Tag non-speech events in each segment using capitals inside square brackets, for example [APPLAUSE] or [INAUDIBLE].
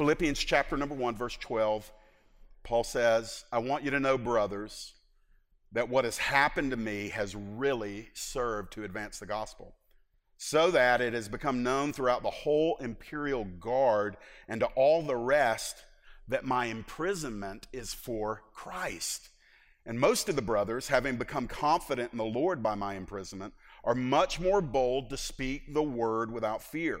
Philippians chapter number 1, verse 12, Paul says, I want you to know, brothers, that what has happened to me has really served to advance the gospel, so that it has become known throughout the whole imperial guard and to all the rest that my imprisonment is for Christ. And most of the brothers, having become confident in the Lord by my imprisonment, are much more bold to speak the word without fear.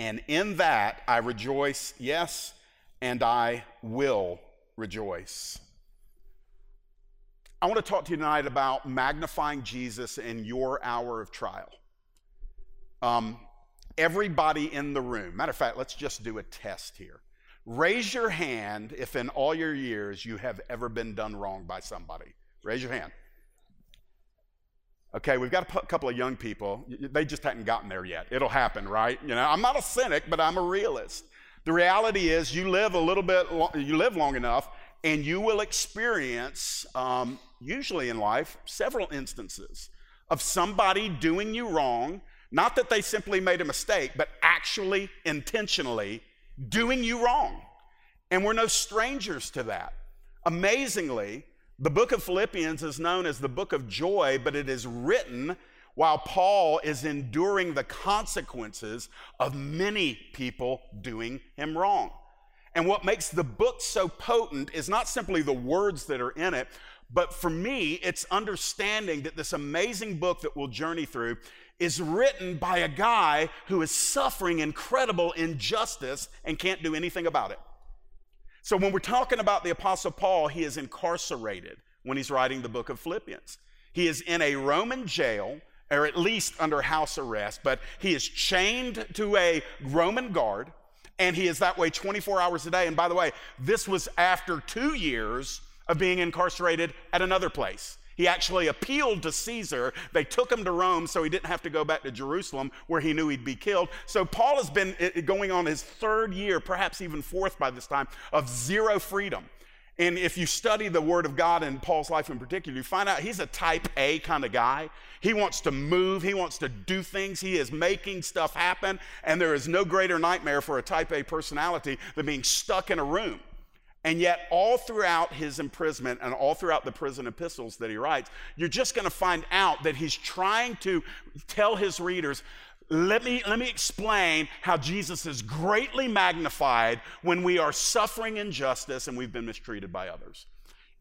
and in that I rejoice, yes, and I will rejoice. I want to talk to you tonight about magnifying Jesus in your hour of trial. Um, everybody in the room, matter of fact, let's just do a test here. Raise your hand if in all your years you have ever been done wrong by somebody. Raise your hand. Okay, we've got a couple of young people. They just hadn't gotten there yet. It'll happen, right? You know, I'm not a cynic, but I'm a realist. The reality is, you live a little bit, you live long enough, and you will experience, um, usually in life, several instances of somebody doing you wrong. Not that they simply made a mistake, but actually intentionally doing you wrong. And we're no strangers to that. Amazingly, the book of Philippians is known as the book of joy, but it is written while Paul is enduring the consequences of many people doing him wrong. And what makes the book so potent is not simply the words that are in it, but for me, it's understanding that this amazing book that we'll journey through is written by a guy who is suffering incredible injustice and can't do anything about it. So when we're talking about the Apostle Paul, he is incarcerated when he's writing the book of Philippians. He is in a Roman jail, or at least under house arrest, but he is chained to a Roman guard, and he is that way 24 hours a day. And by the way, this was after two years of being incarcerated at another place. He actually appealed to Caesar. They took him to Rome so he didn't have to go back to Jerusalem where he knew he'd be killed. So Paul has been eh, eh, going on his third year, perhaps even fourth by this time, of zero freedom. And if you study the Word of God in Paul's life in particular, you find out he's a type A kind of guy. He wants to move, he wants to do things, he is making stuff happen. And there is no greater nightmare for a type A personality than being stuck in a room. And yet, all throughout his imprisonment and all throughout the prison epistles that he writes, you're just going to find out that he's trying to tell his readers let me, let me explain how Jesus is greatly magnified when we are suffering injustice and we've been mistreated by others.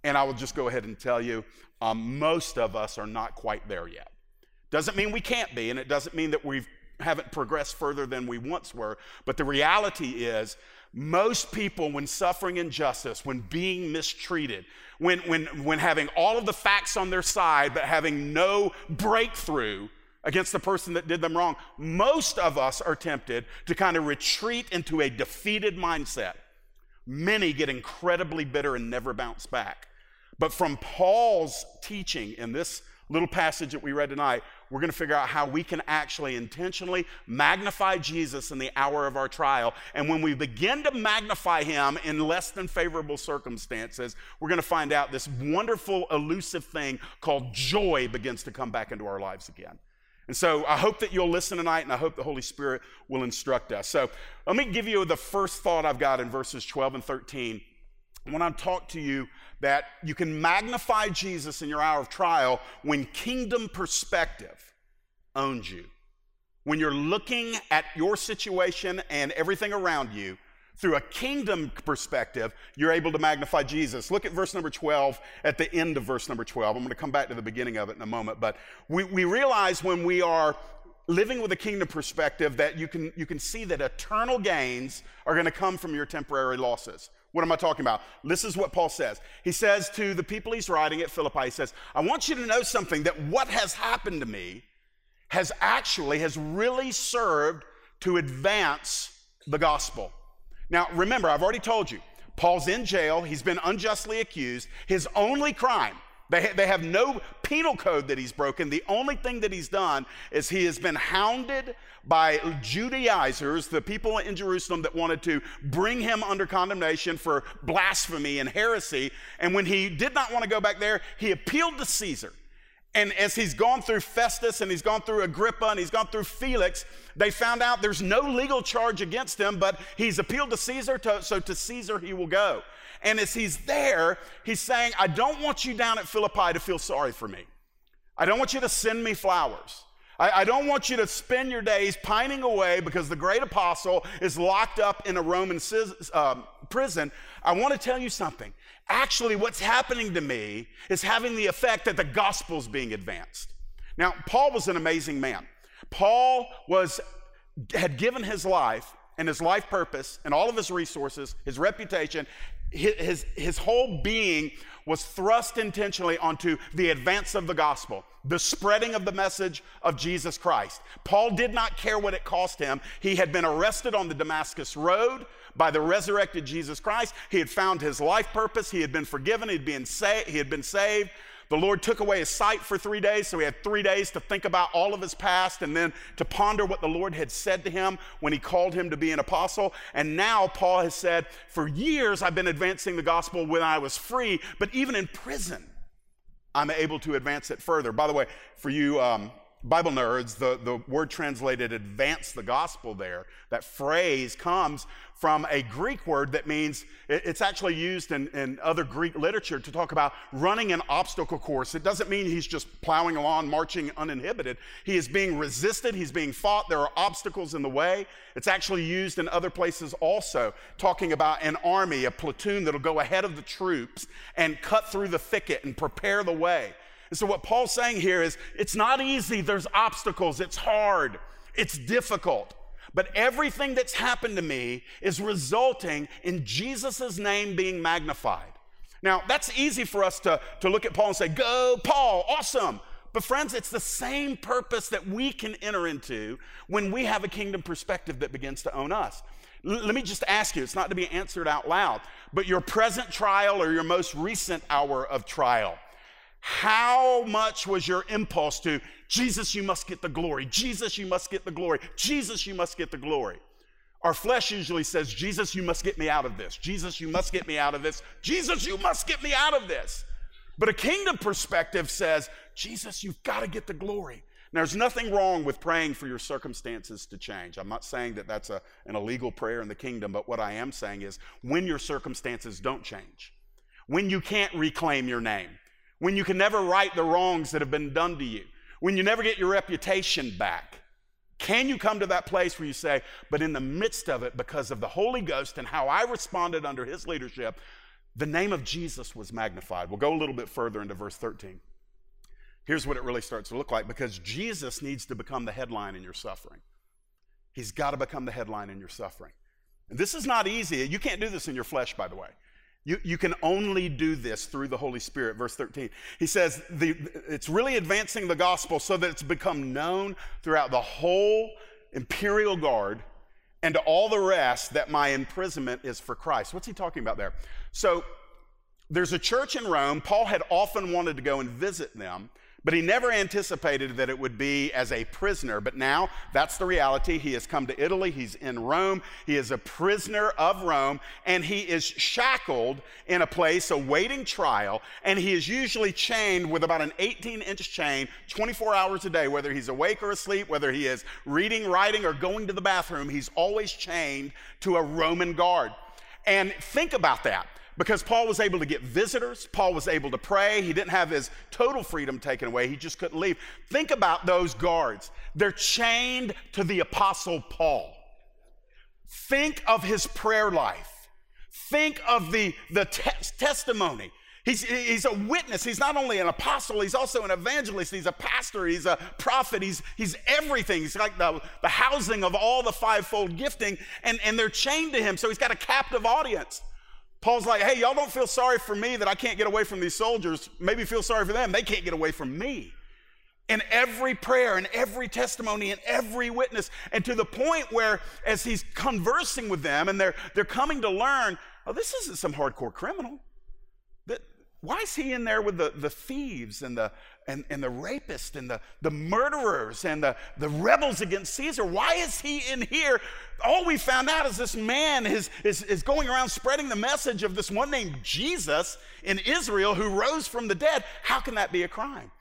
And I will just go ahead and tell you um, most of us are not quite there yet. Doesn't mean we can't be, and it doesn't mean that we haven't progressed further than we once were, but the reality is most people, when suffering injustice, when being mistreated, when, when, when having all of the facts on their side but having no breakthrough against the person that did them wrong, most of us are tempted to kind of retreat into a defeated mindset. Many get incredibly bitter and never bounce back. But from Paul's teaching in this little passage that we read tonight, we're going to figure out how we can actually intentionally magnify Jesus in the hour of our trial. And when we begin to magnify him in less than favorable circumstances, we're going to find out this wonderful, elusive thing called joy begins to come back into our lives again. And so I hope that you'll listen tonight, and I hope the Holy Spirit will instruct us. So let me give you the first thought I've got in verses 12 and 13. When I talk to you that you can magnify Jesus in your hour of trial when kingdom perspective owns you. When you're looking at your situation and everything around you through a kingdom perspective, you're able to magnify Jesus. Look at verse number 12 at the end of verse number 12. I'm going to come back to the beginning of it in a moment. But we, we realize when we are living with a kingdom perspective that you can, you can see that eternal gains are going to come from your temporary losses. What am I talking about? This is what Paul says. He says to the people he's writing at Philippi, he says, I want you to know something that what has happened to me has actually, has really served to advance the gospel. Now, remember, I've already told you, Paul's in jail. He's been unjustly accused. His only crime, they, ha- they have no penal code that he's broken. The only thing that he's done is he has been hounded by Judaizers, the people in Jerusalem that wanted to bring him under condemnation for blasphemy and heresy. And when he did not want to go back there, he appealed to Caesar. And as he's gone through Festus and he's gone through Agrippa and he's gone through Felix, they found out there's no legal charge against him, but he's appealed to Caesar, to, so to Caesar he will go. And as he's there, he's saying, I don't want you down at Philippi to feel sorry for me. I don't want you to send me flowers. I, I don't want you to spend your days pining away because the great apostle is locked up in a Roman uh, prison. I want to tell you something. Actually, what's happening to me is having the effect that the gospel's being advanced. Now, Paul was an amazing man. Paul was had given his life and his life purpose and all of his resources, his reputation, his, his, whole being was thrust intentionally onto the advance of the gospel, the spreading of the message of Jesus Christ. Paul did not care what it cost him. He had been arrested on the Damascus Road by the resurrected Jesus Christ. He had found his life purpose. He had been forgiven. He'd been sa- he had been saved. The Lord took away his sight for three days, so he had three days to think about all of his past and then to ponder what the Lord had said to him when he called him to be an apostle. And now Paul has said, For years I've been advancing the gospel when I was free, but even in prison, I'm able to advance it further. By the way, for you um, Bible nerds, the, the word translated advance the gospel there, that phrase comes from a Greek word that means it's actually used in, in other Greek literature to talk about running an obstacle course. It doesn't mean he's just plowing along, marching uninhibited. He is being resisted, he's being fought, there are obstacles in the way. It's actually used in other places also, talking about an army, a platoon that'll go ahead of the troops and cut through the thicket and prepare the way. And so, what Paul's saying here is it's not easy, there's obstacles, it's hard, it's difficult. But everything that's happened to me is resulting in Jesus' name being magnified. Now, that's easy for us to, to look at Paul and say, Go, Paul, awesome. But, friends, it's the same purpose that we can enter into when we have a kingdom perspective that begins to own us. L- let me just ask you, it's not to be answered out loud, but your present trial or your most recent hour of trial, how much was your impulse to, Jesus, you must get the glory. Jesus, you must get the glory. Jesus, you must get the glory. Our flesh usually says, Jesus, you must get me out of this. Jesus, you must get me out of this. Jesus, you must get me out of this. But a kingdom perspective says, Jesus, you've got to get the glory. Now, there's nothing wrong with praying for your circumstances to change. I'm not saying that that's a, an illegal prayer in the kingdom, but what I am saying is when your circumstances don't change, when you can't reclaim your name, when you can never right the wrongs that have been done to you, when you never get your reputation back. Can you come to that place where you say, but in the midst of it, because of the Holy Ghost and how I responded under his leadership, the name of Jesus was magnified? We'll go a little bit further into verse 13. Here's what it really starts to look like because Jesus needs to become the headline in your suffering. He's got to become the headline in your suffering. And this is not easy. You can't do this in your flesh, by the way. You, you can only do this through the Holy Spirit. Verse 13. He says the, it's really advancing the gospel so that it's become known throughout the whole imperial guard and to all the rest that my imprisonment is for Christ. What's he talking about there? So there's a church in Rome. Paul had often wanted to go and visit them. But he never anticipated that it would be as a prisoner. But now that's the reality. He has come to Italy. He's in Rome. He is a prisoner of Rome. And he is shackled in a place awaiting trial. And he is usually chained with about an 18 inch chain 24 hours a day, whether he's awake or asleep, whether he is reading, writing, or going to the bathroom. He's always chained to a Roman guard. And think about that because Paul was able to get visitors, Paul was able to pray, he didn't have his total freedom taken away, he just couldn't leave. Think about those guards. They're chained to the Apostle Paul. Think of his prayer life. Think of the, the te- testimony. He's, he's a witness. He's not only an apostle, he's also an evangelist. He's a pastor. He's a prophet. He's, he's everything. He's like the, the housing of all the fivefold gifting, and, and they're chained to him. So he's got a captive audience. Paul's like, hey, y'all don't feel sorry for me that I can't get away from these soldiers. Maybe feel sorry for them. They can't get away from me. In every prayer, in every testimony, in every witness, and to the point where, as he's conversing with them and they're, they're coming to learn, oh, this isn't some hardcore criminal. That, why is he in there with the, the thieves and the, and, and the rapists and the, the murderers and the, the rebels against Caesar? Why is he in here? All we found out is this man is, is, is going around spreading the message of this one named Jesus in Israel who rose from the dead. How can that be a crime?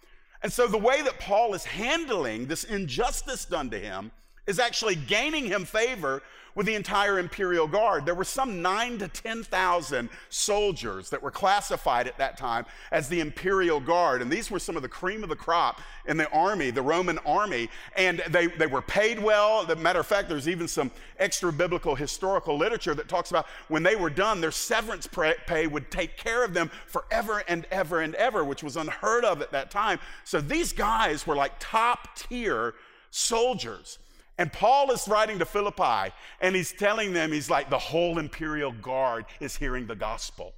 And so the way that Paul is handling this injustice done to him is actually gaining him favor with the entire imperial guard. There were some nine to 10,000 soldiers that were classified at that time as the imperial guard. And these were some of the cream of the crop in the army, the Roman army. And they, they were paid well. As matter of fact, there's even some extra biblical historical literature that talks about when they were done, their severance pay would take care of them forever and ever and ever, which was unheard of at that time. So these guys were like top tier soldiers. And Paul is writing to Philippi and he's telling them, he's like, the whole imperial guard is hearing the gospel.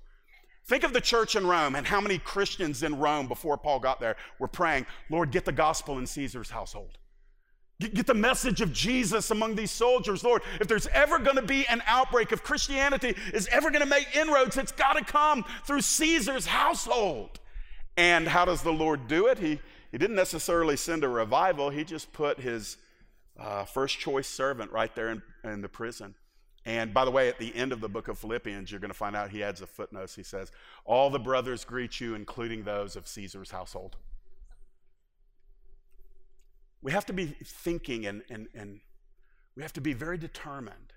Think of the church in Rome and how many Christians in Rome before Paul got there were praying, Lord, get the gospel in Caesar's household. Get, the message of Jesus among these soldiers. Lord, if there's ever going to be an outbreak, if Christianity is ever going to make inroads, it's got to come through Caesar's household. And how does the Lord do it? He, he didn't necessarily send a revival, he just put his uh, first choice servant right there in, in the prison. And by the way, at the end of the book of Philippians, you're going to find out he adds a footnote. He says, All the brothers greet you, including those of Caesar's household. We have to be thinking and, and, and we have to be very determined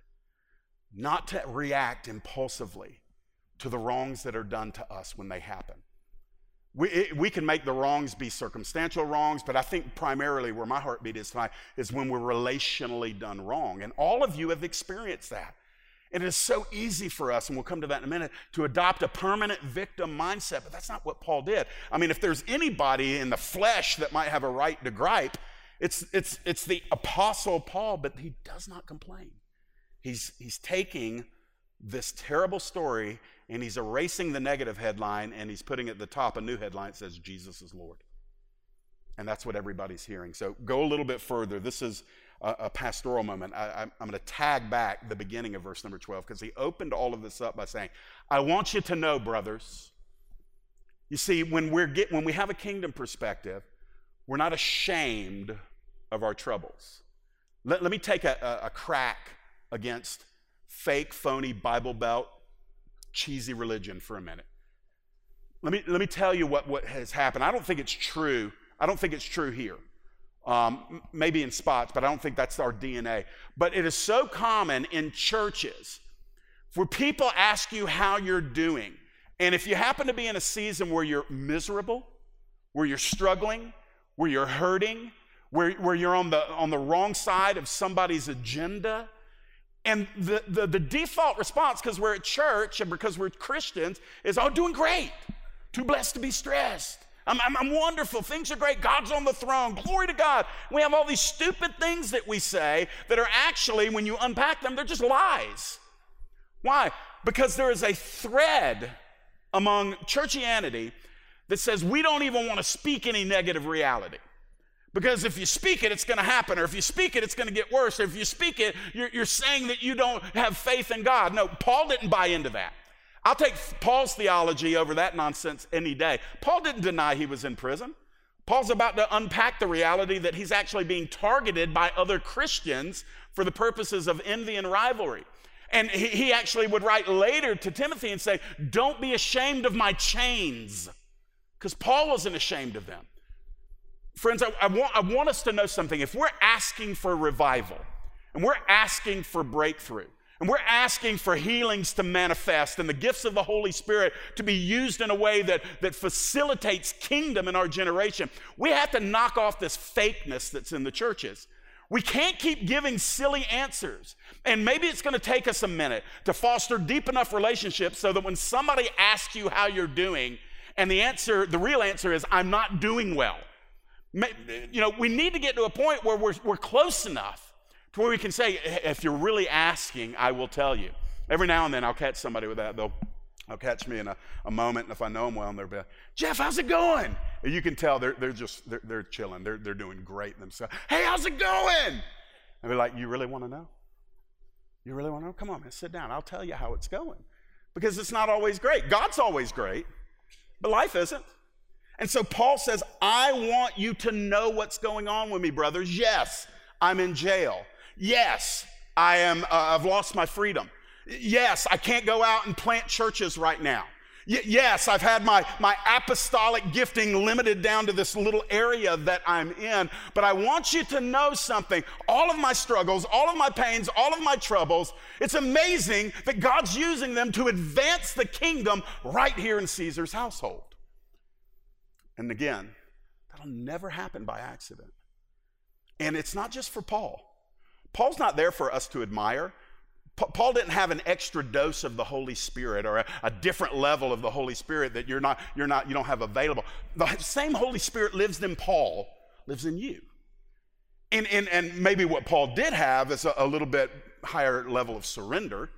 not to react impulsively to the wrongs that are done to us when they happen. We, it, we can make the wrongs be circumstantial wrongs, but I think primarily where my heartbeat is tonight is when we're relationally done wrong. And all of you have experienced that. And it is so easy for us, and we'll come to that in a minute, to adopt a permanent victim mindset, but that's not what Paul did. I mean, if there's anybody in the flesh that might have a right to gripe, it's, it's, it's the Apostle Paul, but he does not complain. He's, he's taking this terrible story and he's erasing the negative headline and he's putting at the top a new headline that says Jesus is Lord. And that's what everybody's hearing. So go a little bit further. This is a, a pastoral moment. I, am going to tag back the beginning of verse number 12 because he opened all of this up by saying, I want you to know, brothers. You see, when, we're get, when we have a kingdom perspective, we're not ashamed of our troubles. Let, let me take a, a, a crack against fake, phony Bible Belt cheesy religion for a minute. Let me, let me tell you what, what has happened. I don't think it's true. I don't think it's true here. Um, maybe in spots, but I don't think that's our DNA. But it is so common in churches where people ask you how you're doing. And if you happen to be in a season where you're miserable, where you're struggling, where you're hurting, where, where you're on the, on the wrong side of somebody's agenda, and the, the, the default response, because we're at church and because we're Christians, is, oh, doing great. Too blessed to be stressed. I'm, I'm, I'm, wonderful. Things are great. God's on the throne. Glory to God. We have all these stupid things that we say that are actually, when you unpack them, they're just lies. Why? Because there is a thread among churchianity that says we don't even want to speak any negative reality. Because if you speak it, it's going to happen. Or if you speak it, it's going to get worse. Or if you speak it, you're, you're, saying that you don't have faith in God. No, Paul didn't buy into that. I'll take Paul's theology over that nonsense any day. Paul didn't deny he was in prison. Paul's about to unpack the reality that he's actually being targeted by other Christians for the purposes of envy and rivalry. And he, he actually would write later to Timothy and say, Don't be ashamed of my chains. Because Paul wasn't ashamed of them. Friends, I, I, want, I want us to know something. If we're asking for revival and we're asking for breakthrough, and we're asking for healings to manifest and the gifts of the Holy Spirit to be used in a way that, that facilitates kingdom in our generation. We have to knock off this fakeness that's in the churches. We can't keep giving silly answers. And maybe it's going to take us a minute to foster deep enough relationships so that when somebody asks you how you're doing, and the answer, the real answer is, I'm not doing well you know, we need to get to a point where we're, we're close enough to where we can say, if you're really asking, I will tell you. Every now and then I'll catch somebody with that. They'll, they'll catch me in a, a moment, and if I know them well, and they'll be Jeff, how's it going? And you can tell they're, they're just, they're, they're chilling. They're, they're doing great themselves. Hey, how's it going? And they're like, you really want to know? You really want to know? Come on, man, sit down. I'll tell you how it's going. because it's not always great. God's always great, but life isn't. And so Paul says, I want you to know what's going on with me, brothers. Yes, I'm in jail. Yes, I am, uh, I've lost my freedom. Yes, I can't go out and plant churches right now. Y- yes, I've had my, my apostolic gifting limited down to this little area that I'm in, but I want you to know something. All of my struggles, all of my pains, all of my troubles, it's amazing that God's using them to advance the kingdom right here in Caesar's household. And again, that'll never happen by accident. And it's not just for Paul. Paul's not there for us to admire. Paul didn't have an extra dose of the Holy Spirit or a, a, different level of the Holy Spirit that you're not, you're not, you don't have available. The same Holy Spirit lives in Paul, lives in you. And, and, and maybe what Paul did have is a, a little bit higher level of surrender.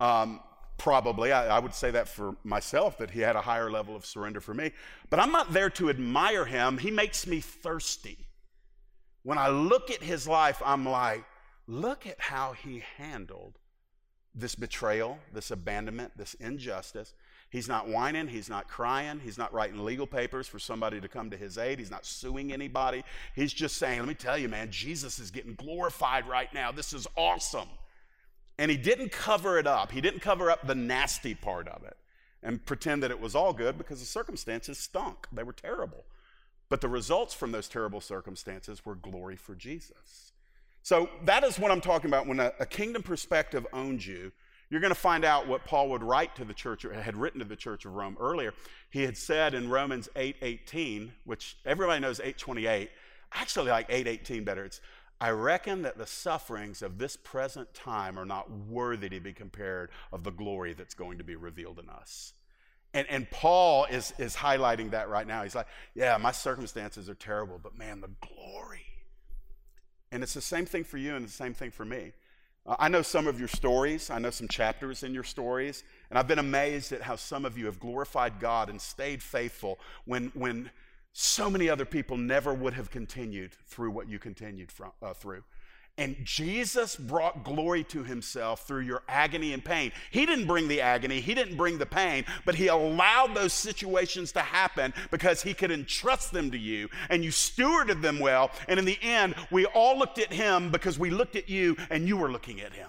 Um, probably, I, I would say that for myself, that he had a higher level of surrender for me. But I'm not there to admire him. He makes me thirsty. When I look at his life, I'm like, Look at how he handled this betrayal, this abandonment, this injustice. He's not whining, he's not crying, he's not writing legal papers for somebody to come to his aid, he's not suing anybody. He's just saying, Let me tell you, man, Jesus is getting glorified right now. This is awesome. And he didn't cover it up, he didn't cover up the nasty part of it and pretend that it was all good because the circumstances stunk. They were terrible. But the results from those terrible circumstances were glory for Jesus. So that is what I'm talking about. When a, a kingdom perspective owns you, you're going to find out what Paul would write to the church, or had written to the church of Rome earlier. He had said in Romans 8:18, which everybody knows 8:28. Actually, like 8:18 better. It's I reckon that the sufferings of this present time are not worthy to be compared of the glory that's going to be revealed in us. And, and Paul is, is highlighting that right now. He's like, yeah, my circumstances are terrible, but man, the glory and it's the same thing for you and the same thing for me. Uh, I know some of your stories, I know some chapters in your stories, and I've been amazed at how some of you have glorified God and stayed faithful when, when so many other people never would have continued through what you continued from, uh, through. And Jesus brought glory to himself through your agony and pain. He didn't bring the agony, he didn't bring the pain, but he allowed those situations to happen because he could entrust them to you and you stewarded them well. And in the end, we all looked at him because we looked at you and you were looking at him.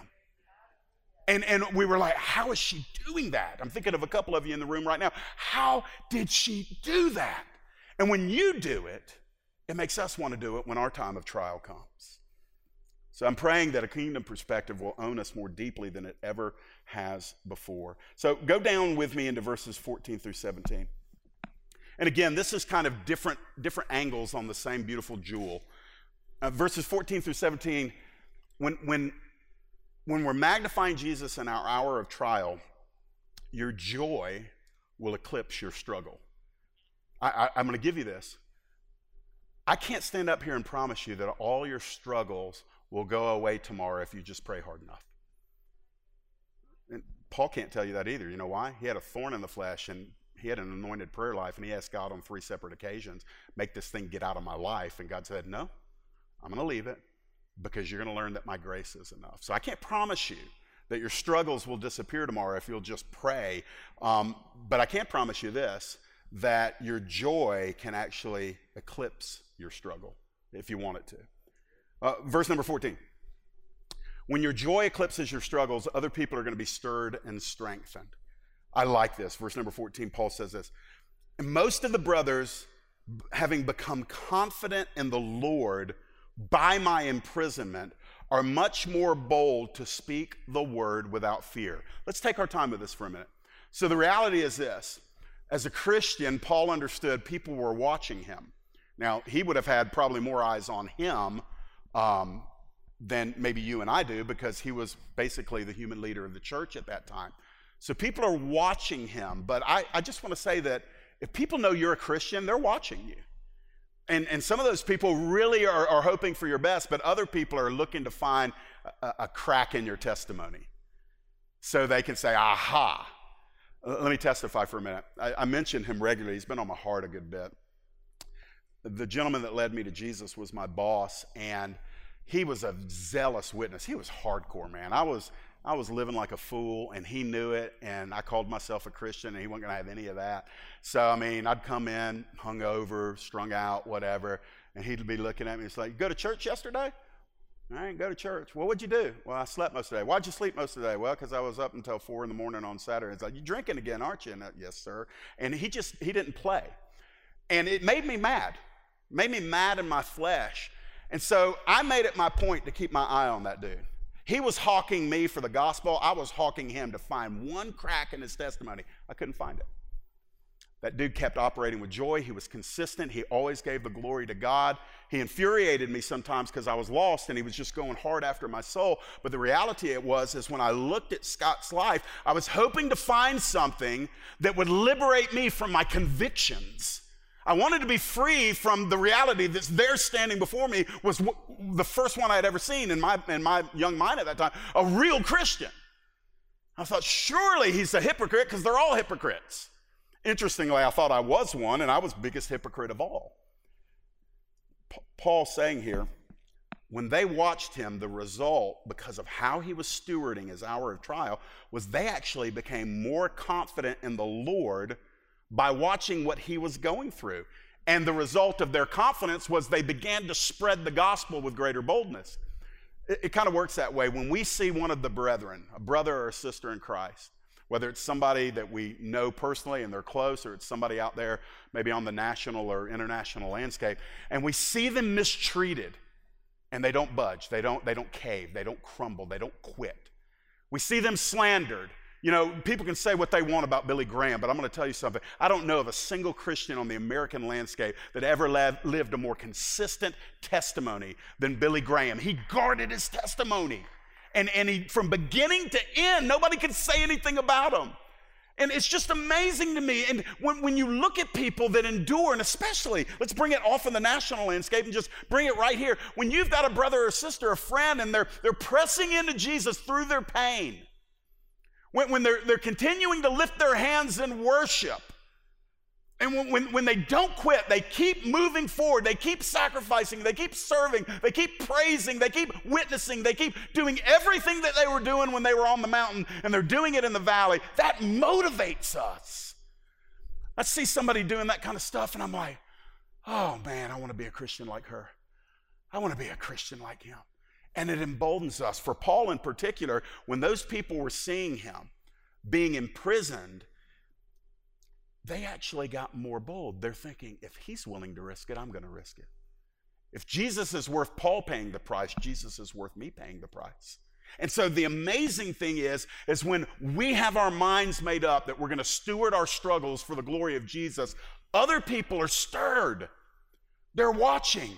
And, and we were like, how is she doing that? I'm thinking of a couple of you in the room right now. How did she do that? And when you do it, it makes us want to do it when our time of trial comes. So I'm praying that a kingdom perspective will own us more deeply than it ever has before. So go down with me into verses 14 through 17. And again, this is kind of different, different angles on the same beautiful jewel. Uh, verses 14 through 17, when, when, when we're magnifying Jesus in our hour of trial, your joy will eclipse your struggle. I, I'm going to give you this. I can't stand up here and promise you that all your struggles will go away tomorrow if you just pray hard enough. And Paul can't tell you that either. You know why? He had a thorn in the flesh and he had an anointed prayer life and he asked God on three separate occasions, make this thing get out of my life. And God said, no, I'm going to leave it because you're going to learn that my grace is enough. So I can't promise you that your struggles will disappear tomorrow if you'll just pray. Um, but I can't promise you this that your joy can actually eclipse your struggle if you want it to. Uh, verse number 14. When your joy eclipses your struggles, other people are going to be stirred and strengthened. I like this. Verse number 14, Paul says this. Most of the brothers, having become confident in the Lord by my imprisonment, are much more bold to speak the word without fear. Let's take our time with this for a minute. So, the reality is this as a Christian, Paul understood people were watching him. Now, he would have had probably more eyes on him um, than maybe you and I do because he was basically the human leader of the church at that time. So people are watching him. But I, I just want to say that if people know you're a Christian, they're watching you. And, and some of those people really are, are hoping for your best, but other people are looking to find a, a crack in your testimony so they can say, aha. Uh, let me testify for a minute. I, I mentioned him regularly, he's been on my heart a good bit the gentleman that led me to Jesus was my boss, and he was a zealous witness. He was hardcore, man. I was, I was living like a fool, and he knew it, and I called myself a Christian, and he wasn't going to have any of that. So, I mean, I'd come in hungover, strung out, whatever, and he'd be looking at me. It's like, you go to church yesterday? I didn't go to church. Well, what'd you do? Well, I slept most of the day. Why'd you sleep most of the day? Well, because I was up until four in the morning on Saturday. It's like, you drinking again, aren't you? And I, yes, sir. And he just, he didn't play. And it made me mad, made me mad in my flesh. And so I made it my point to keep my eye on that dude. He was hawking me for the gospel. I was hawking him to find one crack in his testimony. I couldn't find it. That dude kept operating with joy. He was consistent. He always gave the glory to God. He infuriated me sometimes because I was lost and he was just going hard after my soul. But the reality it was is when I looked at Scott's life, I was hoping to find something that would liberate me from my convictions. I wanted to be free from the reality that there standing before me was the first one I had ever seen in my, in my young mind at that time, a real Christian. I thought, surely he's a hypocrite because they're all hypocrites. Interestingly, I thought I was one, and I was biggest hypocrite of all. P- Paul saying here, when they watched him, the result, because of how he was stewarding his hour of trial, was they actually became more confident in the Lord by watching what he was going through. And the result of their confidence was they began to spread the gospel with greater boldness. It, it kind of works that way. When we see one of the brethren, a brother or a sister in Christ, whether it's somebody that we know personally and they're close, or it's somebody out there maybe on the national or international landscape, and we see them mistreated and they don't budge, they don't, they don't cave, they don't crumble, they don't quit. We see them slandered you know, people can say what they want about Billy Graham, but I'm going to tell you something. I don't know of a single Christian on the American landscape that ever lived a more consistent testimony than Billy Graham. He guarded his testimony. And, and he, from beginning to end, nobody could say anything about him. And it's just amazing to me. And when, when you look at people that endure, and especially, let's bring it off in the national landscape and just bring it right here. When you've got a brother or sister, a friend, and they're, they're pressing into Jesus through their pain, when, when they're, they're continuing to lift their hands in worship. And when, when, they don't quit, they keep moving forward, they keep sacrificing, they keep serving, they keep praising, they keep witnessing, they keep doing everything that they were doing when they were on the mountain and they're doing it in the valley. That motivates us. I see somebody doing that kind of stuff and I'm like, oh man, I want to be a Christian like her. I want to be a Christian like him. And it emboldens us. For Paul in particular, when those people were seeing him being imprisoned, they actually got more bold. They're thinking, if he's willing to risk it, I'm going to risk it. If Jesus is worth Paul paying the price, Jesus is worth me paying the price. And so the amazing thing is, is when we have our minds made up that we're going to steward our struggles for the glory of Jesus, other people are stirred. They're watching.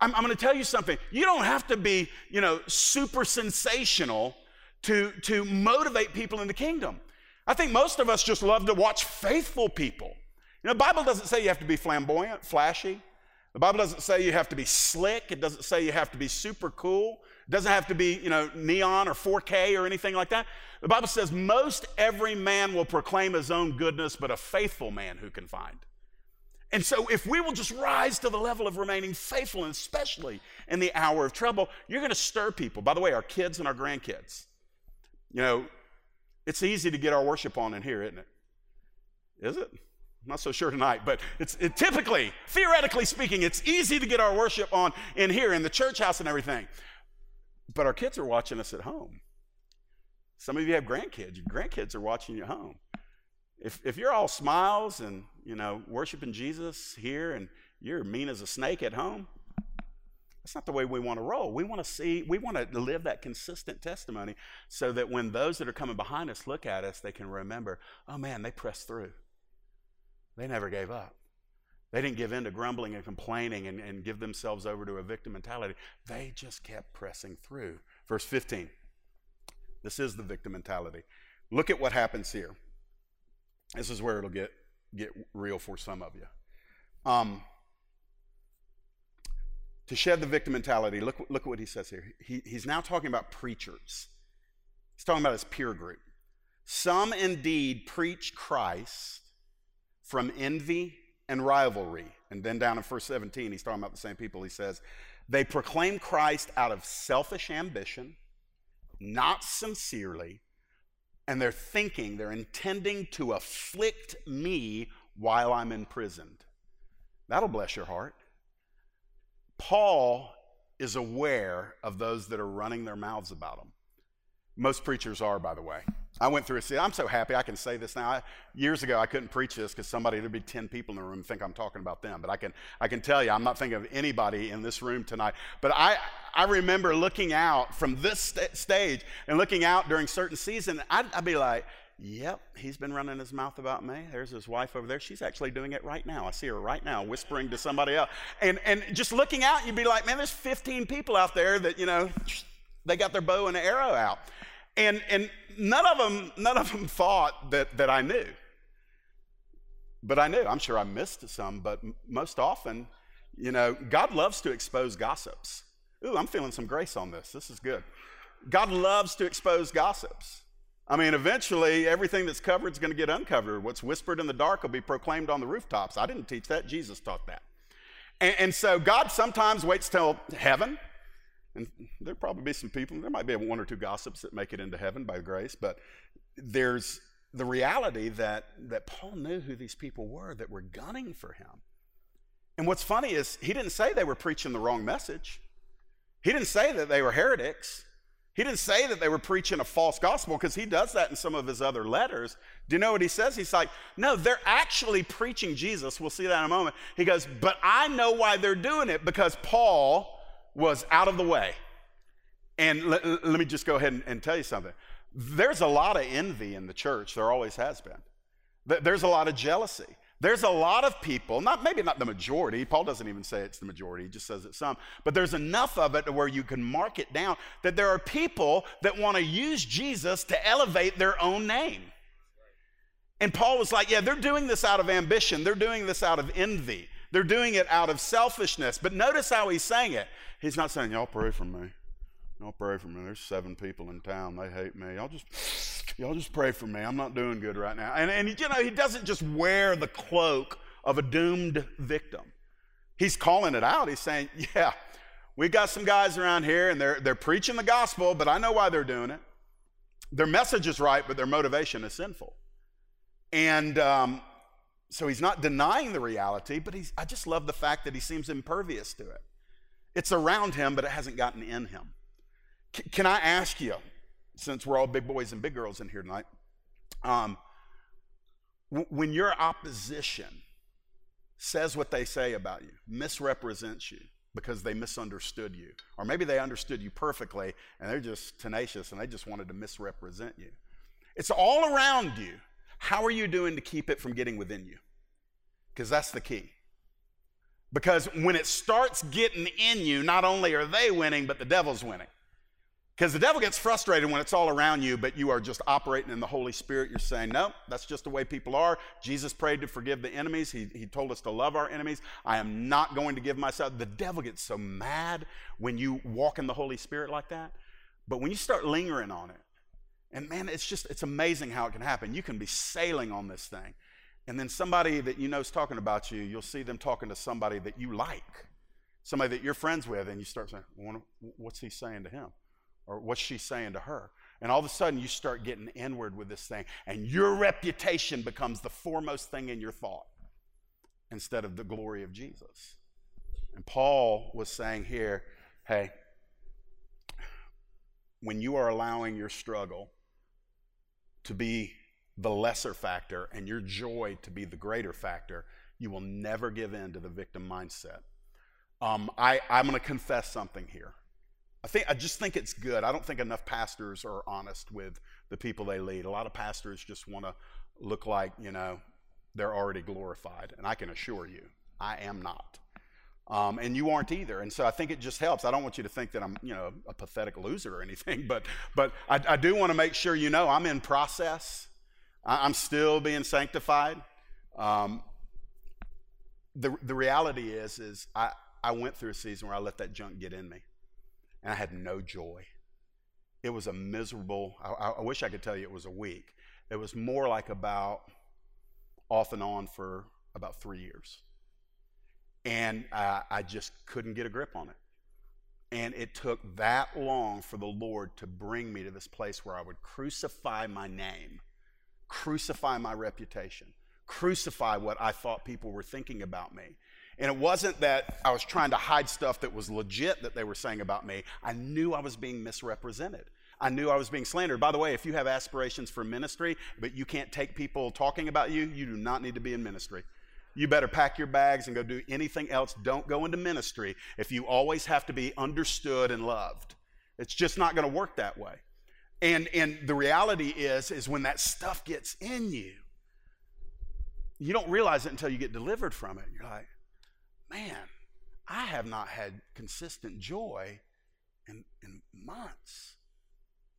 I'm, I'm going to tell you something. You don't have to be, you know, super sensational to, to motivate people in the kingdom. I think most of us just love to watch faithful people. You know, the Bible doesn't say you have to be flamboyant, flashy. The Bible doesn't say you have to be slick. It doesn't say you have to be super cool. It doesn't have to be, you know, neon or 4K or anything like that. The Bible says most every man will proclaim his own goodness, but a faithful man who can find. And so, if we will just rise to the level of remaining faithful, and especially in the hour of trouble, you're going to stir people. By the way, our kids and our grandkids. You know, it's easy to get our worship on in here, isn't it? Is it? I'm not so sure tonight, but it's it, typically, theoretically speaking, it's easy to get our worship on in here in the church house and everything. But our kids are watching us at home. Some of you have grandkids. Your grandkids are watching you at home. If, if you're all smiles and, you know, worshiping Jesus here and you're mean as a snake at home, that's not the way we want to roll. We want to see, we want to live that consistent testimony so that when those that are coming behind us look at us, they can remember, oh man, they pressed through. They never gave up. They didn't give in to grumbling and complaining and, and give themselves over to a victim mentality. They just kept pressing through. Verse 15. This is the victim mentality. Look at what happens here. This is where it'll get, get real for some of you. Um, to shed the victim mentality, look, look at what he says here. He, he's now talking about preachers, he's talking about his peer group. Some indeed preach Christ from envy and rivalry. And then down in verse 17, he's talking about the same people. He says, They proclaim Christ out of selfish ambition not sincerely, and they're thinking, they're intending to afflict me while I'm imprisoned. That'll bless your heart. Paul is aware of those that are running their mouths about him. Most preachers are, by the way. I went through a season. I'm so happy I can say this now. I, years ago, I couldn't preach this because somebody, there'd be 10 people in the room think I'm talking about them. But I can, I can tell you, I'm not thinking of anybody in this room tonight. But I, I remember looking out from this st- stage and looking out during certain seasons. I'd, I'd be like, Yep, he's been running his mouth about me. There's his wife over there. She's actually doing it right now. I see her right now whispering to somebody else. And, and just looking out, you'd be like, man, there's 15 people out there that, you know, they got their bow and arrow out. And, and none of them, none of them thought that, that I knew. But I knew. I'm sure I missed some, but most often, you know, God loves to expose gossips. Ooh, I'm feeling some grace on this. This is good. God loves to expose gossips. I mean, eventually, everything that's covered is going to get uncovered. What's whispered in the dark will be proclaimed on the rooftops. I didn't teach that, Jesus taught that. And, and so, God sometimes waits till heaven. And there'll probably be some people, there might be one or two gossips that make it into heaven by grace, but there's the reality that, that Paul knew who these people were that were gunning for him. And what's funny is he didn't say they were preaching the wrong message. He didn't say that they were heretics. He didn't say that they were preaching a false gospel because he does that in some of his other letters. Do you know what he says? He's like, no, they're actually preaching Jesus. We'll see that in a moment. He goes, but I know why they're doing it because Paul was out of the way. And let, me just go ahead and, and tell you something. There's a lot of envy in the church, there always has been. There's a lot of jealousy. There's a lot of people, not maybe not the majority. Paul doesn't even say it's the majority, he just says it's some. But there's enough of it where you can mark it down that there are people that want to use Jesus to elevate their own name. And Paul was like, yeah, they're doing this out of ambition. They're doing this out of envy. They're doing it out of selfishness. But notice how he's saying it. He's not saying, y'all pray for me. Y'all pray for me. There's seven people in town. They hate me. Y'all just, y'all just pray for me. I'm not doing good right now. And, and you know, he doesn't just wear the cloak of a doomed victim. He's calling it out. He's saying, yeah, we've got some guys around here and they're, they're preaching the gospel, but I know why they're doing it. Their message is right, but their motivation is sinful. And um, so he's not denying the reality, but he's, I just love the fact that he seems impervious to it. It's around him, but it hasn't gotten in him. C- can I ask you, since we're all big boys and big girls in here tonight, um, w- when your opposition says what they say about you, misrepresents you because they misunderstood you, or maybe they understood you perfectly and they're just tenacious and they just wanted to misrepresent you. It's all around you. How are you doing to keep it from getting within you? Because that's the key. Because when it starts getting in you, not only are they winning, but the devil's winning. Because the devil gets frustrated when it's all around you, but you are just operating in the Holy Spirit. You're saying, no, that's just the way people are. Jesus prayed to forgive the enemies. He, he told us to love our enemies. I am not going to give myself. The devil gets so mad when you walk in the Holy Spirit like that. But when you start lingering on it, and man, it's just, it's amazing how it can happen. You can be sailing on this thing. And then somebody that you know is talking about you, you'll see them talking to somebody that you like, somebody that you're friends with, and you start saying, what's he saying to him? Or what's she saying to her? And all of a sudden, you start getting inward with this thing, and your reputation becomes the foremost thing in your thought instead of the glory of Jesus. And Paul was saying here, hey, when you are allowing your struggle to be the lesser factor and your joy to be the greater factor, you will never give in to the victim mindset. Um, I, I'm going to confess something here. I think I just think it's good. I don't think enough pastors are honest with the people they lead. A lot of pastors just want to look like, you know, they're already glorified. And I can assure you, I am not. Um, and you aren't either. And so I think it just helps. I don't want you to think that I'm, you know, a pathetic loser or anything, [LAUGHS] but but I, I do want to make sure you know I'm in process. I, am still being sanctified. Um, the the reality is is I I went through a season where I let that junk get in me and I had no joy. It was a miserable, I, I, wish I could tell you it was a week. It was more like about off and on for about three years. And I just couldn't get a grip on it. And it took that long for the Lord to bring me to this place where I would crucify my name, crucify my reputation, crucify what I thought people were thinking about me. And it wasn't that I was trying to hide stuff that was legit that they were saying about me. I knew I was being misrepresented. I knew I was being slandered. By the way, if you have aspirations for ministry, but you can't take people talking about you, you do not need to be in ministry. You better pack your bags and go do anything else. Don't go into ministry if you always have to be understood and loved. It's just not going to work that way. And, and the reality is, is when that stuff gets in you, you don't realize it until you get delivered from it. You're like, man, I have not had consistent joy in, in months,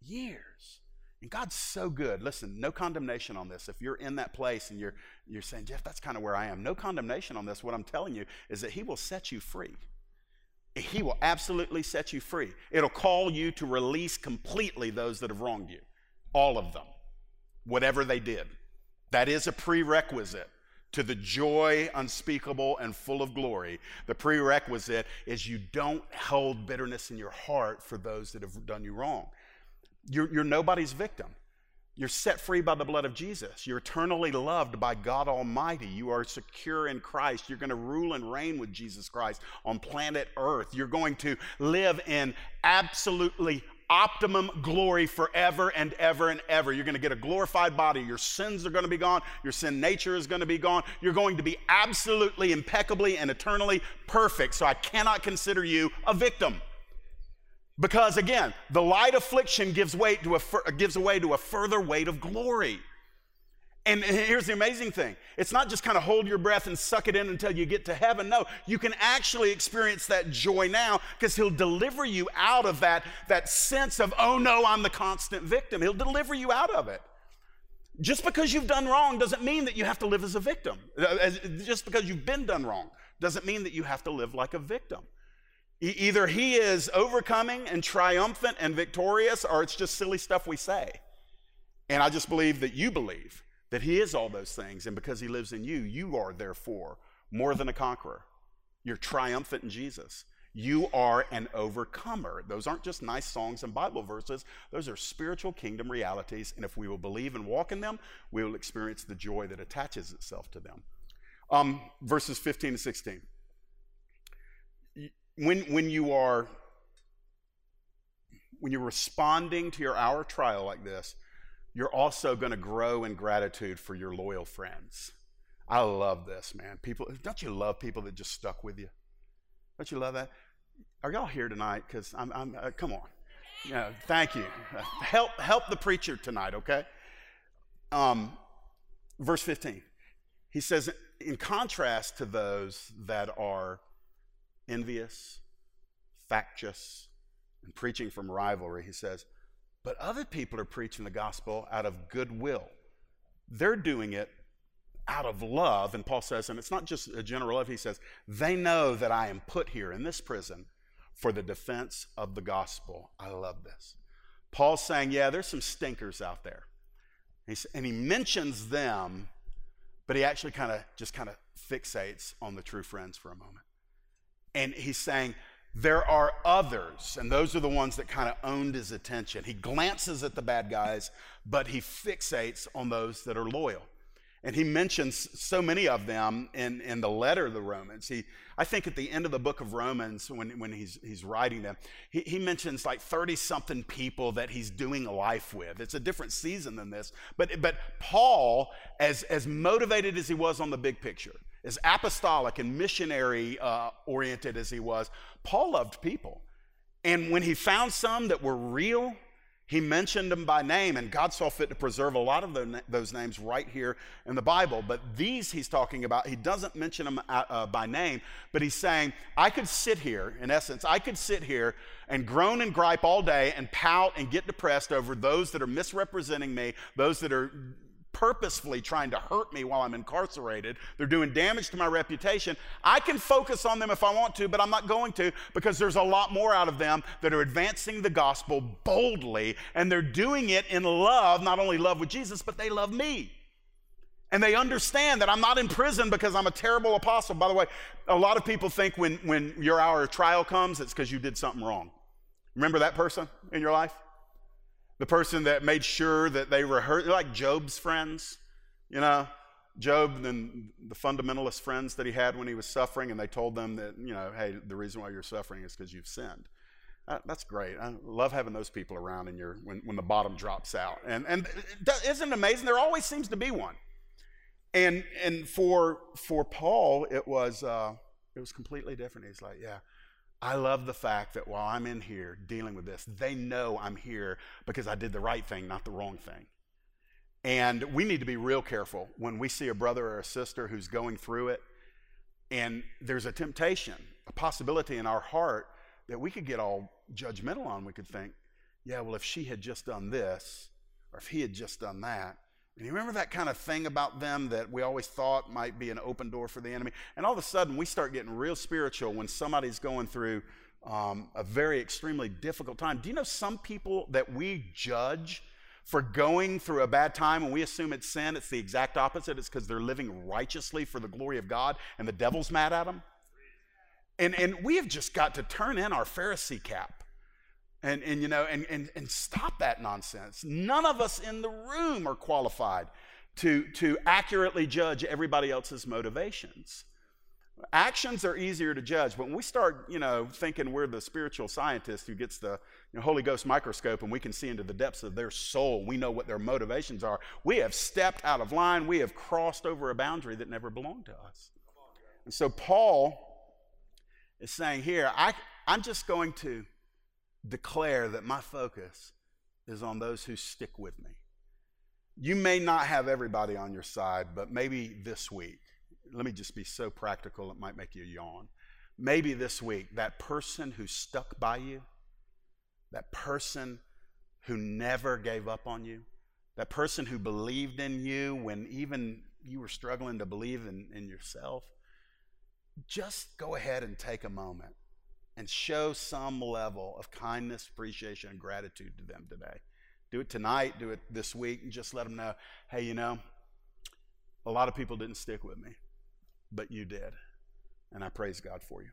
years. And God's so good. Listen, no condemnation on this. If you're in that place and you're, you're saying, Jeff, that's kind of where I am, no condemnation on this. What I'm telling you is that He will set you free. He will absolutely set you free. It'll call you to release completely those that have wronged you, all of them, whatever they did. That is a prerequisite to the joy unspeakable and full of glory, the prerequisite is you don't hold bitterness in your heart for those that have done you wrong. You're, you're nobody's victim. You're set free by the blood of Jesus. You're eternally loved by God Almighty. You are secure in Christ. You're going to rule and reign with Jesus Christ on planet Earth. You're going to live in absolutely optimum glory forever and ever and ever. You're going to get a glorified body. Your sins are going to be gone. Your sin nature is going to be gone. You're going to be absolutely, impeccably, and eternally perfect. So I cannot consider you a victim. Because again, the light affliction gives, weight to a, gives away to a further weight of glory. And here's the amazing thing it's not just kind of hold your breath and suck it in until you get to heaven. No, you can actually experience that joy now because He'll deliver you out of that, that sense of, oh no, I'm the constant victim. He'll deliver you out of it. Just because you've done wrong doesn't mean that you have to live as a victim. Uh, just because you've been done wrong doesn't mean that you have to live like a victim. Either He is overcoming and triumphant and victorious, or it's just silly stuff we say. And I just believe that you believe that He is all those things. And because He lives in you, you are therefore more than a conqueror. You're triumphant in Jesus. You are an overcomer. Those aren't just nice songs and Bible verses, those are spiritual kingdom realities. And if we will believe and walk in them, we will experience the joy that attaches itself to them. Um, verses 15 to 16. When, when you are when you're responding to your hour trial like this, you're also going to grow in gratitude for your loyal friends. I love this, man. People, don't you love people that just stuck with you? Don't you love that? Are y'all here tonight? Because I'm, I'm uh, come on. Yeah, thank you. Uh, help, help the preacher tonight, okay? Um, verse 15. He says, in contrast to those that are envious, factious, and preaching from rivalry, he says, but other people are preaching the gospel out of goodwill. They're doing it out of love. And Paul says, and it's not just a general love, he says, they know that I am put here in this prison for the defense of the gospel. I love this. Paul's saying, yeah, there's some stinkers out there. And he mentions them, but he actually kind of just kind of fixates on the true friends for a moment. And he's saying, there are others, and those are the ones that kind of owned his attention. He glances at the bad guys, but he fixates on those that are loyal. And he mentions so many of them in, in the letter of the Romans. He, I think at the end of the book of Romans, when, when he's, he's writing them, he, he mentions like 30 something people that he's doing life with. It's a different season than this. But, but Paul, as, as motivated as he was on the big picture, as apostolic and missionary uh, oriented as he was, Paul loved people. And when he found some that were real, he mentioned them by name, and God saw fit to preserve a lot of those names right here in the Bible. But these he's talking about, he doesn't mention them uh, uh, by name, but he's saying, I could sit here, in essence, I could sit here and groan and gripe all day and pout and get depressed over those that are misrepresenting me, those that are purposefully trying to hurt me while I'm incarcerated. They're doing damage to my reputation. I can focus on them if I want to, but I'm not going to because there's a lot more out of them that are advancing the gospel boldly and they're doing it in love, not only love with Jesus, but they love me. And they understand that I'm not in prison because I'm a terrible apostle. By the way, a lot of people think when, when your hour of trial comes, it's because you did something wrong. Remember that person in your life? The person that made sure that they rehearsed, like Job's friends, you know, Job and the fundamentalist friends that he had when he was suffering, and they told them that, you know, hey, the reason why you're suffering is because you've sinned. Uh, that's great. I love having those people around in your when, when the bottom drops out. And and isn't it amazing? There always seems to be one. And and for for Paul, it was uh, it was completely different. He's like, yeah, I love the fact that while I'm in here dealing with this, they know I'm here because I did the right thing, not the wrong thing. And we need to be real careful when we see a brother or a sister who's going through it, and there's a temptation, a possibility in our heart that we could get all judgmental on. We could think, yeah, well, if she had just done this, or if he had just done that, and you remember that kind of thing about them that we always thought might be an open door for the enemy? And all of a sudden, we start getting real spiritual when somebody's going through um, a very extremely difficult time. Do you know some people that we judge for going through a bad time and we assume it's sin? It's the exact opposite. It's because they're living righteously for the glory of God and the devil's mad at them. And, and we have just got to turn in our Pharisee cap and, and you know and, and, and stop that nonsense. None of us in the room are qualified to, to accurately judge everybody else's motivations. Actions are easier to judge. But when we start you know thinking we're the spiritual scientist who gets the you know, holy ghost microscope and we can see into the depths of their soul we know what their motivations are. We have stepped out of line. We have crossed over a boundary that never belonged to us. And so paul is saying here I, i'm just going to declare that my focus is on those who stick with me. You may not have everybody on your side, but maybe this week, let me just be so practical, it might make you yawn. Maybe this week, that person who stuck by you, that person who never gave up on you, that person who believed in you when even you were struggling to believe in, in yourself, just go ahead and take a moment and show some level of kindness, appreciation, and gratitude to them today. Do it tonight, do it this week, and just let them know hey, you know, a lot of people didn't stick with me, but you did. And I praise God for you.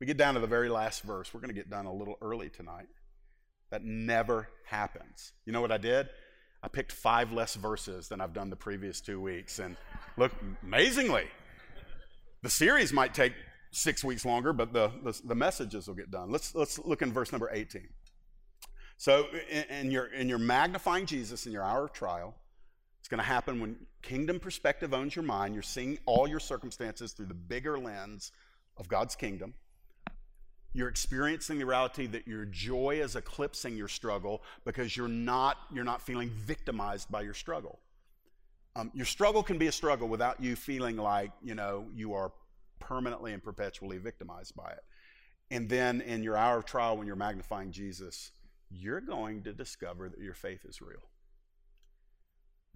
We get down to the very last verse. We're going to get done a little early tonight. That never happens. You know what I did? I picked five less verses than I've done the previous two weeks. And look, amazingly, the series might take six weeks longer, but the, the, the, messages will get done. Let's, let's look in verse number 18. So, in, in, your, in your magnifying Jesus in your hour of trial, it's going to happen when kingdom perspective owns your mind. You're seeing all your circumstances through the bigger lens of God's kingdom. You're experiencing the reality that your joy is eclipsing your struggle because you're not, you're not feeling victimized by your struggle. Um, your struggle can be a struggle without you feeling like, you know, you are permanently and perpetually victimized by it. And then in your hour of trial, when you're magnifying Jesus, you're going to discover that your faith is real.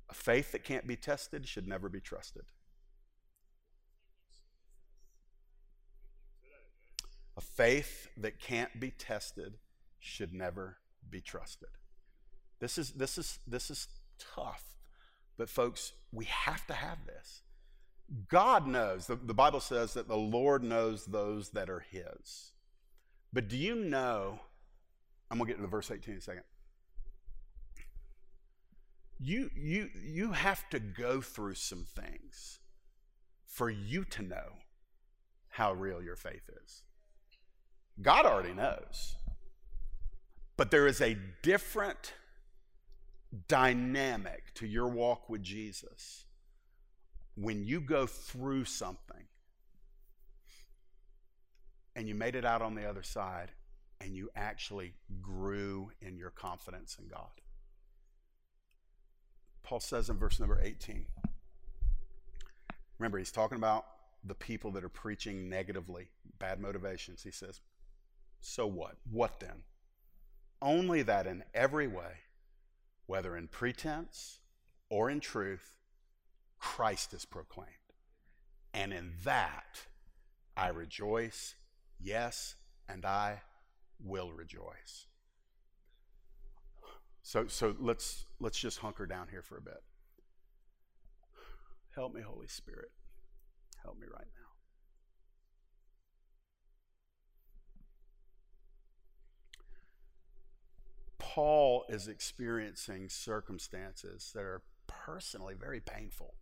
A faith that can't be tested should never be trusted. A faith that can't be tested should never be trusted. This is, this is, this is tough, but folks, we have to have this. God knows, the, the Bible says that the Lord knows those that are His. But do you know? I'm going to get to the verse 18 in a second. You, you, you have to go through some things for you to know how real your faith is. God already knows. But there is a different dynamic to your walk with Jesus when you go through something and you made it out on the other side and you actually grew in your confidence in God. Paul says in verse number 18. Remember, he's talking about the people that are preaching negatively, bad motivations. He says, So what? What then? Only that in every way, whether in pretense or in truth, Christ is proclaimed. And in that I rejoice, yes, and I will rejoice. So, so let's, let's just hunker down here for a bit. Help me, Holy Spirit. Help me right now. Paul is experiencing circumstances that are personally very painful.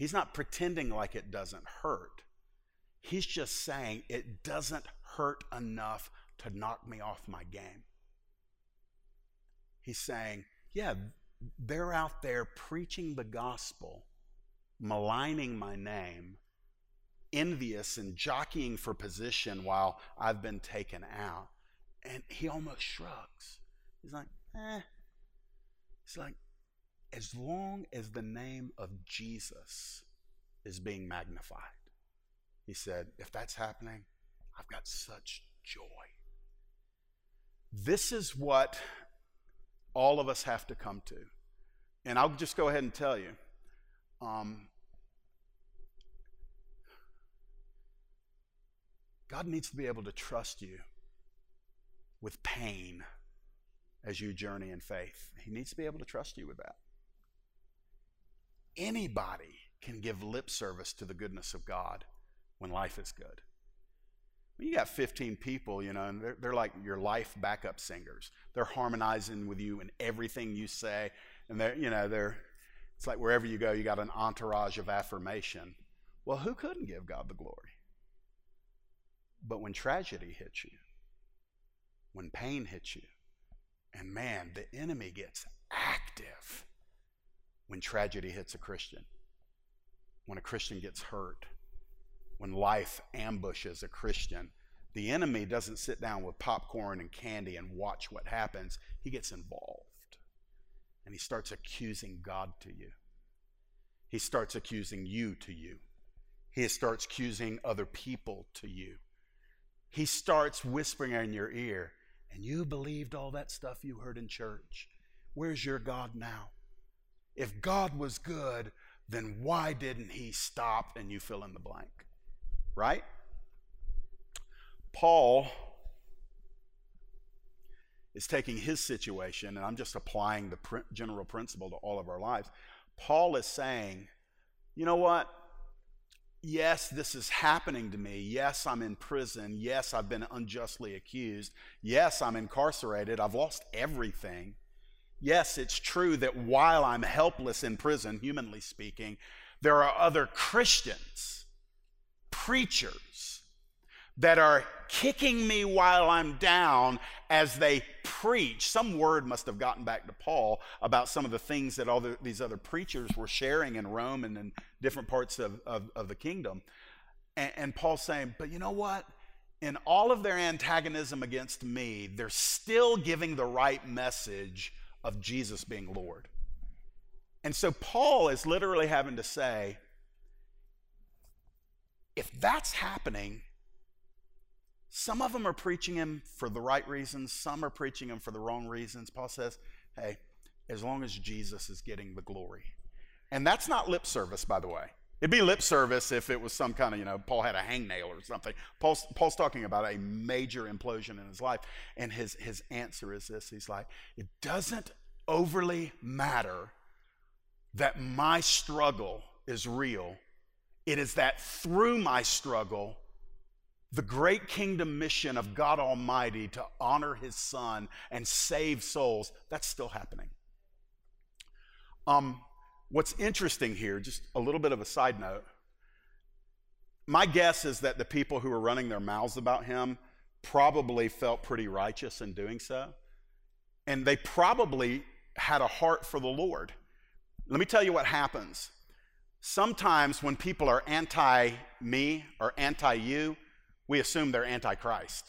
He's not pretending like it doesn't hurt. He's just saying it doesn't hurt enough to knock me off my game. He's saying, yeah, they're out there preaching the gospel, maligning my name, envious and jockeying for position while I've been taken out. And he almost shrugs. He's like, eh. He's like, as long as the name of Jesus is being magnified, he said, if that's happening, I've got such joy. This is what all of us have to come to. And I'll just go ahead and tell you um, God needs to be able to trust you with pain as you journey in faith. He needs to be able to trust you with that. Anybody can give lip service to the goodness of God when life is good. When you got 15 people, you know, and they're, they're like your life backup singers. They're harmonizing with you in everything you say. And they're, you know, they're, it's like wherever you go, you got an entourage of affirmation. Well, who couldn't give God the glory? But when tragedy hits you, when pain hits you, and man, the enemy gets active when tragedy hits a Christian, when a Christian gets hurt, when life ambushes a Christian. The enemy doesn't sit down with popcorn and candy and watch what happens. He gets involved. And he starts accusing God to you. He starts accusing you to you. He starts accusing other people to you. He starts whispering in your ear, and you believed all that stuff you heard in church. Where's your God now? If God was good, then why didn't he stop and you fill in the blank? Right? Paul is taking his situation, and I'm just applying the general principle to all of our lives. Paul is saying, you know what? yes, this is happening to me. Yes, I'm in prison. Yes, I've been unjustly accused. Yes, I'm incarcerated. I've lost everything. Yes, it's true that while I'm helpless in prison, humanly speaking, there are other Christians, preachers, that are kicking me while I'm down as they preach. Some word must have gotten back to Paul about some of the things that all the, these other preachers were sharing in Rome and in different parts of, of, of the kingdom. And, and Paul's saying, but you know what? In all of their antagonism against me, they're still giving the right message of Jesus being Lord. And so Paul is literally having to say, if that's happening, some of them are preaching him for the right reasons, some are preaching him for the wrong reasons. Paul says, hey, as long as Jesus is getting the glory. And that's not lip service, by the way. It'd be lip service if it was some kind of, you know, Paul had a hangnail or something. Paul's, Paul's talking about a major implosion in his life. And his, his answer is this He's like, it doesn't overly matter that my struggle is real. It is that through my struggle, the great kingdom mission of God Almighty to honor his son and save souls, that's still happening. Um, what's interesting here, just a little bit of a side note, my guess is that the people who were running their mouths about him probably felt pretty righteous in doing so. And they probably had a heart for the Lord. Let me tell you what happens. Sometimes when people are anti me or anti you, we assume they're antichrist.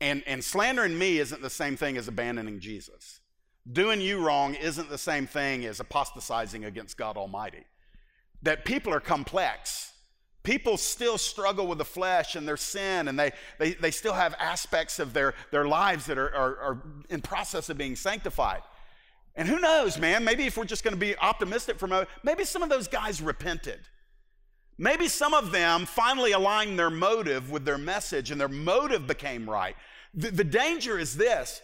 And, and slandering me isn't the same thing as abandoning Jesus. Doing you wrong isn't the same thing as apostatizing against God Almighty. That people are complex. People still struggle with the flesh and their sin, and they, they, they still have aspects of their, their lives that are, are, are in process of being sanctified. And who knows, man, maybe if we're just going to be optimistic for a moment, maybe some of those guys repented. Maybe some of them finally aligned their motive with their message and their motive became right. The, the, danger is this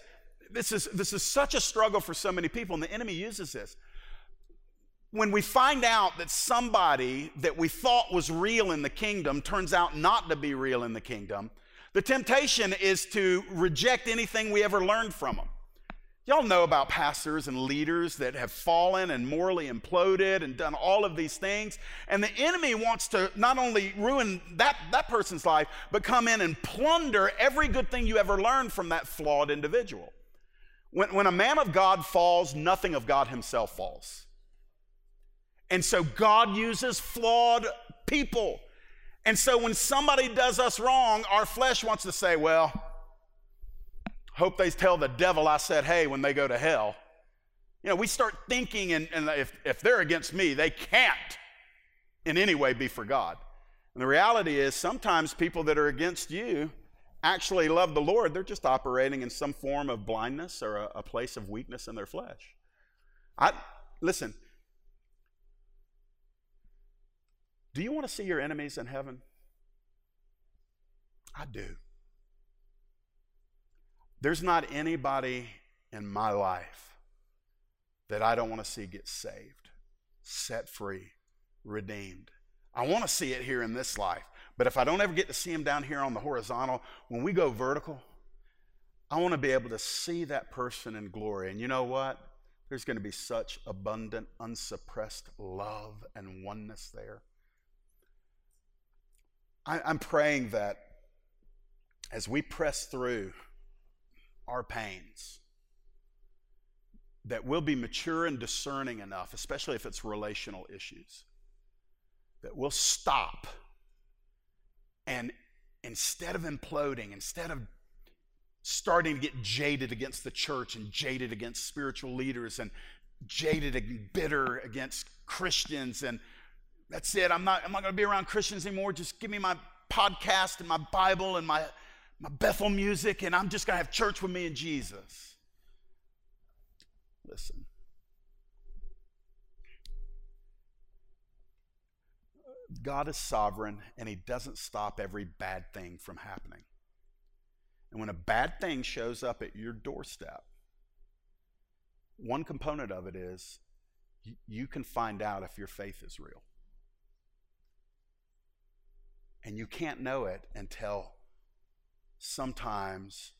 this is, this is such a struggle for so many people, and the enemy uses this. when we find out that somebody that we thought was real in the kingdom turns out not to be real in the kingdom, the temptation is to reject anything we ever learned from them. Y'all know about pastors and leaders that have fallen and morally imploded and done all of these things. And the enemy wants to not only ruin that, that person's life, but come in and plunder every good thing you ever learned from that flawed individual. When, when a man of God falls, nothing of God himself falls. And so God uses flawed people. And so when somebody does us wrong, our flesh wants to say, well, hope they tell the devil I said hey when they go to hell. You know, we start thinking, and, and if, if they're against me, they can't in any way be for God. And the reality is, sometimes people that are against you actually love the Lord. They're just operating in some form of blindness or a, a place of weakness in their flesh. I, listen, Do you want to see your enemies in heaven? I do. There's not anybody in my life that I don't want to see get saved, set free, redeemed. I want to see it here in this life. But if I don't ever get to see him down here on the horizontal, when we go vertical, I want to be able to see that person in glory. And you know what? There's going to be such abundant, unsuppressed love and oneness there. I, I'm praying that as we press through our pains, that we'll be mature and discerning enough, especially if it's relational issues, that we'll stop and instead of imploding, instead of starting to get jaded against the church and jaded against spiritual leaders and jaded and bitter against Christians and that's it. I'm not, I'm not going to be around Christians anymore. Just give me my podcast and my Bible and my, my Bethel music, and I'm just going to have church with me and Jesus. Listen. God is sovereign, and He doesn't stop every bad thing from happening. And when a bad thing shows up at your doorstep, one component of it is you can find out if your faith is real. And you can't know it until sometimes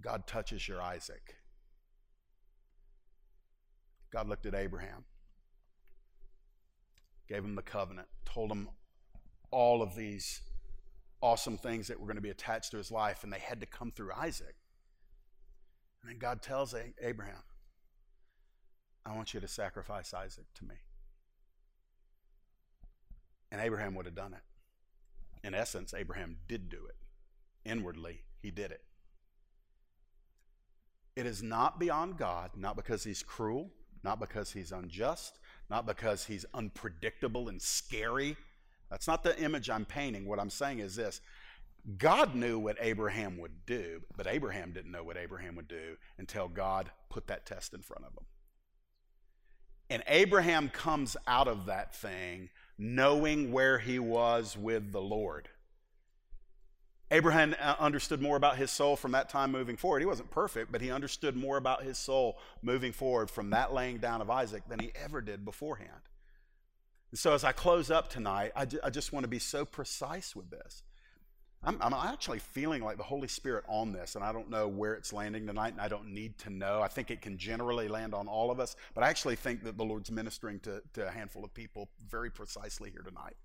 God touches your Isaac. God looked at Abraham, gave him the covenant, told him all of these awesome things that were going to be attached to his life, and they had to come through Isaac. And then God tells Abraham, I want you to sacrifice Isaac to me. And Abraham would have done it in essence, Abraham did do it. Inwardly, he did it. It is not beyond God, not because he's cruel, not because he's unjust, not because he's unpredictable and scary. That's not the image I'm painting. What I'm saying is this God knew what Abraham would do, but Abraham didn't know what Abraham would do until God put that test in front of him. And Abraham comes out of that thing knowing where he was with the Lord. Abraham uh, understood more about his soul from that time moving forward. He wasn't perfect, but he understood more about his soul moving forward from that laying down of Isaac than he ever did beforehand. And so, as I close up tonight, I, I just want to be so precise with this. I'm, I'm, actually feeling like the Holy Spirit on this, and I don't know where it's landing tonight, and I don't need to know. I think it can generally land on all of us, but I actually think that the Lord's ministering to, to a handful of people very precisely here tonight.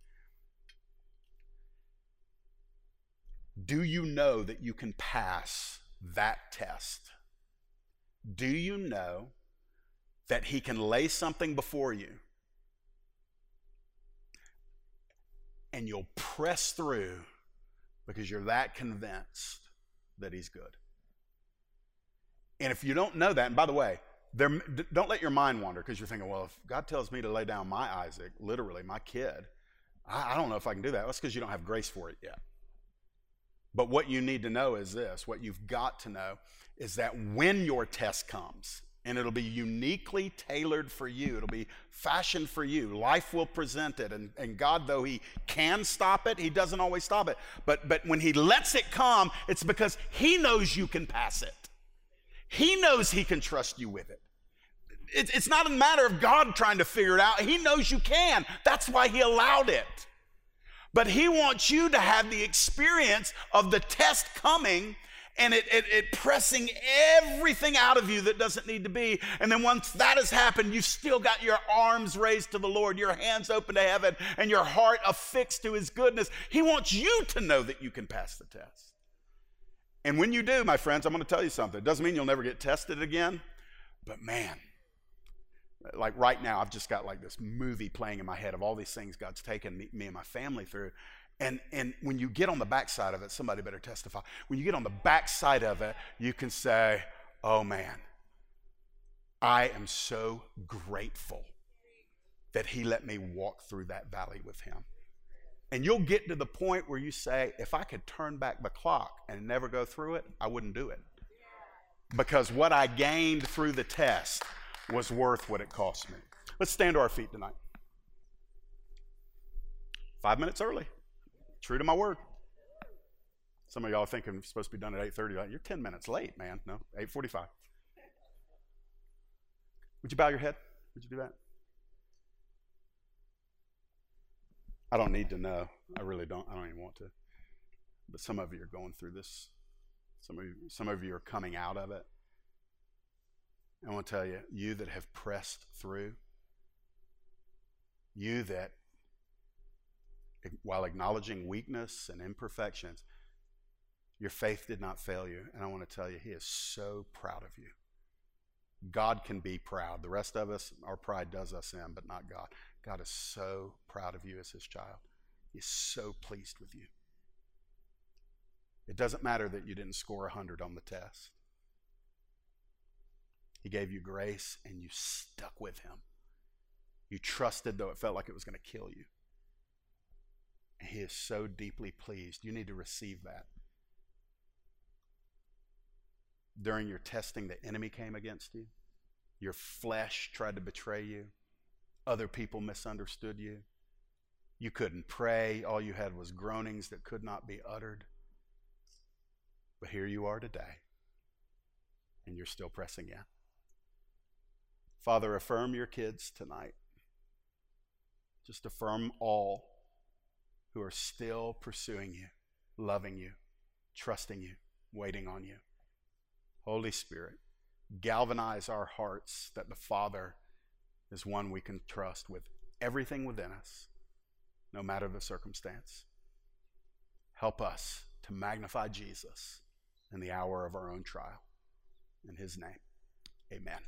Do you know that you can pass that test? Do you know that He can lay something before you and you'll press through? because you're that convinced that he's good. And if you don't know that, and by the way, there, don't let your mind wander because you're thinking, well, if God tells me to lay down my Isaac, literally my kid, I, I don't know if I can do that. That's because you don't have grace for it yet. But what you need to know is this what you've got to know is that when your test comes, and it'll be uniquely tailored for you. It'll be fashioned for you. Life will present it. And, and God, though He can stop it, He doesn't always stop it. But, but when He lets it come, it's because He knows you can pass it. He knows He can trust you with it. it's not a matter of God trying to figure it out. He knows you can. That's why He allowed it. But He wants you to have the experience of the test coming and it, it, it, pressing everything out of you that doesn't need to be. And then once that has happened, you've still got your arms raised to the Lord, your hands open to heaven, and your heart affixed to His goodness. He wants you to know that you can pass the test. And when you do, my friends, I'm going to tell you something. It doesn't mean you'll never get tested again, but man, like right now, I've just got like this movie playing in my head of all these things God's taken me, me and my family through. And, and when you get on the backside of it, somebody better testify. When you get on the backside of it, you can say, oh man, I am so grateful that he let me walk through that valley with him. And you'll get to the point where you say, if I could turn back the clock and never go through it, I wouldn't do it. Because what I gained through the test was worth what it cost me. Let's stand to our feet tonight. Five minutes early. True to my word. Some of y'all think I'm supposed to be done at 8.30. You're 10 minutes late, man. No, 8.45. Would you bow your head? Would you do that? I don't need to know. I really don't. I don't even want to. But some of you are going through this. Some of you, some of you are coming out of it. I want to tell you, you that have pressed through, you that, while acknowledging weakness and imperfections, your faith did not fail you. And I want to tell you, He is so proud of you. God can be proud. The rest of us, our pride does us in, but not God. God is so proud of you as His child. He's so pleased with you. It doesn't matter that you didn't score 100 on the test. He gave you grace and you stuck with him. You trusted though it felt like it was going to kill you. And he is so deeply pleased. You need to receive that. During your testing, the enemy came against you. Your flesh tried to betray you. Other people misunderstood you. You couldn't pray. All you had was groanings that could not be uttered. But here you are today, and you're still pressing in. Father, affirm your kids tonight. Just affirm all who are still pursuing you, loving you, trusting you, waiting on you. Holy Spirit, galvanize our hearts that the Father is one we can trust with everything within us, no matter the circumstance. Help us to magnify Jesus in the hour of our own trial. In his name, amen.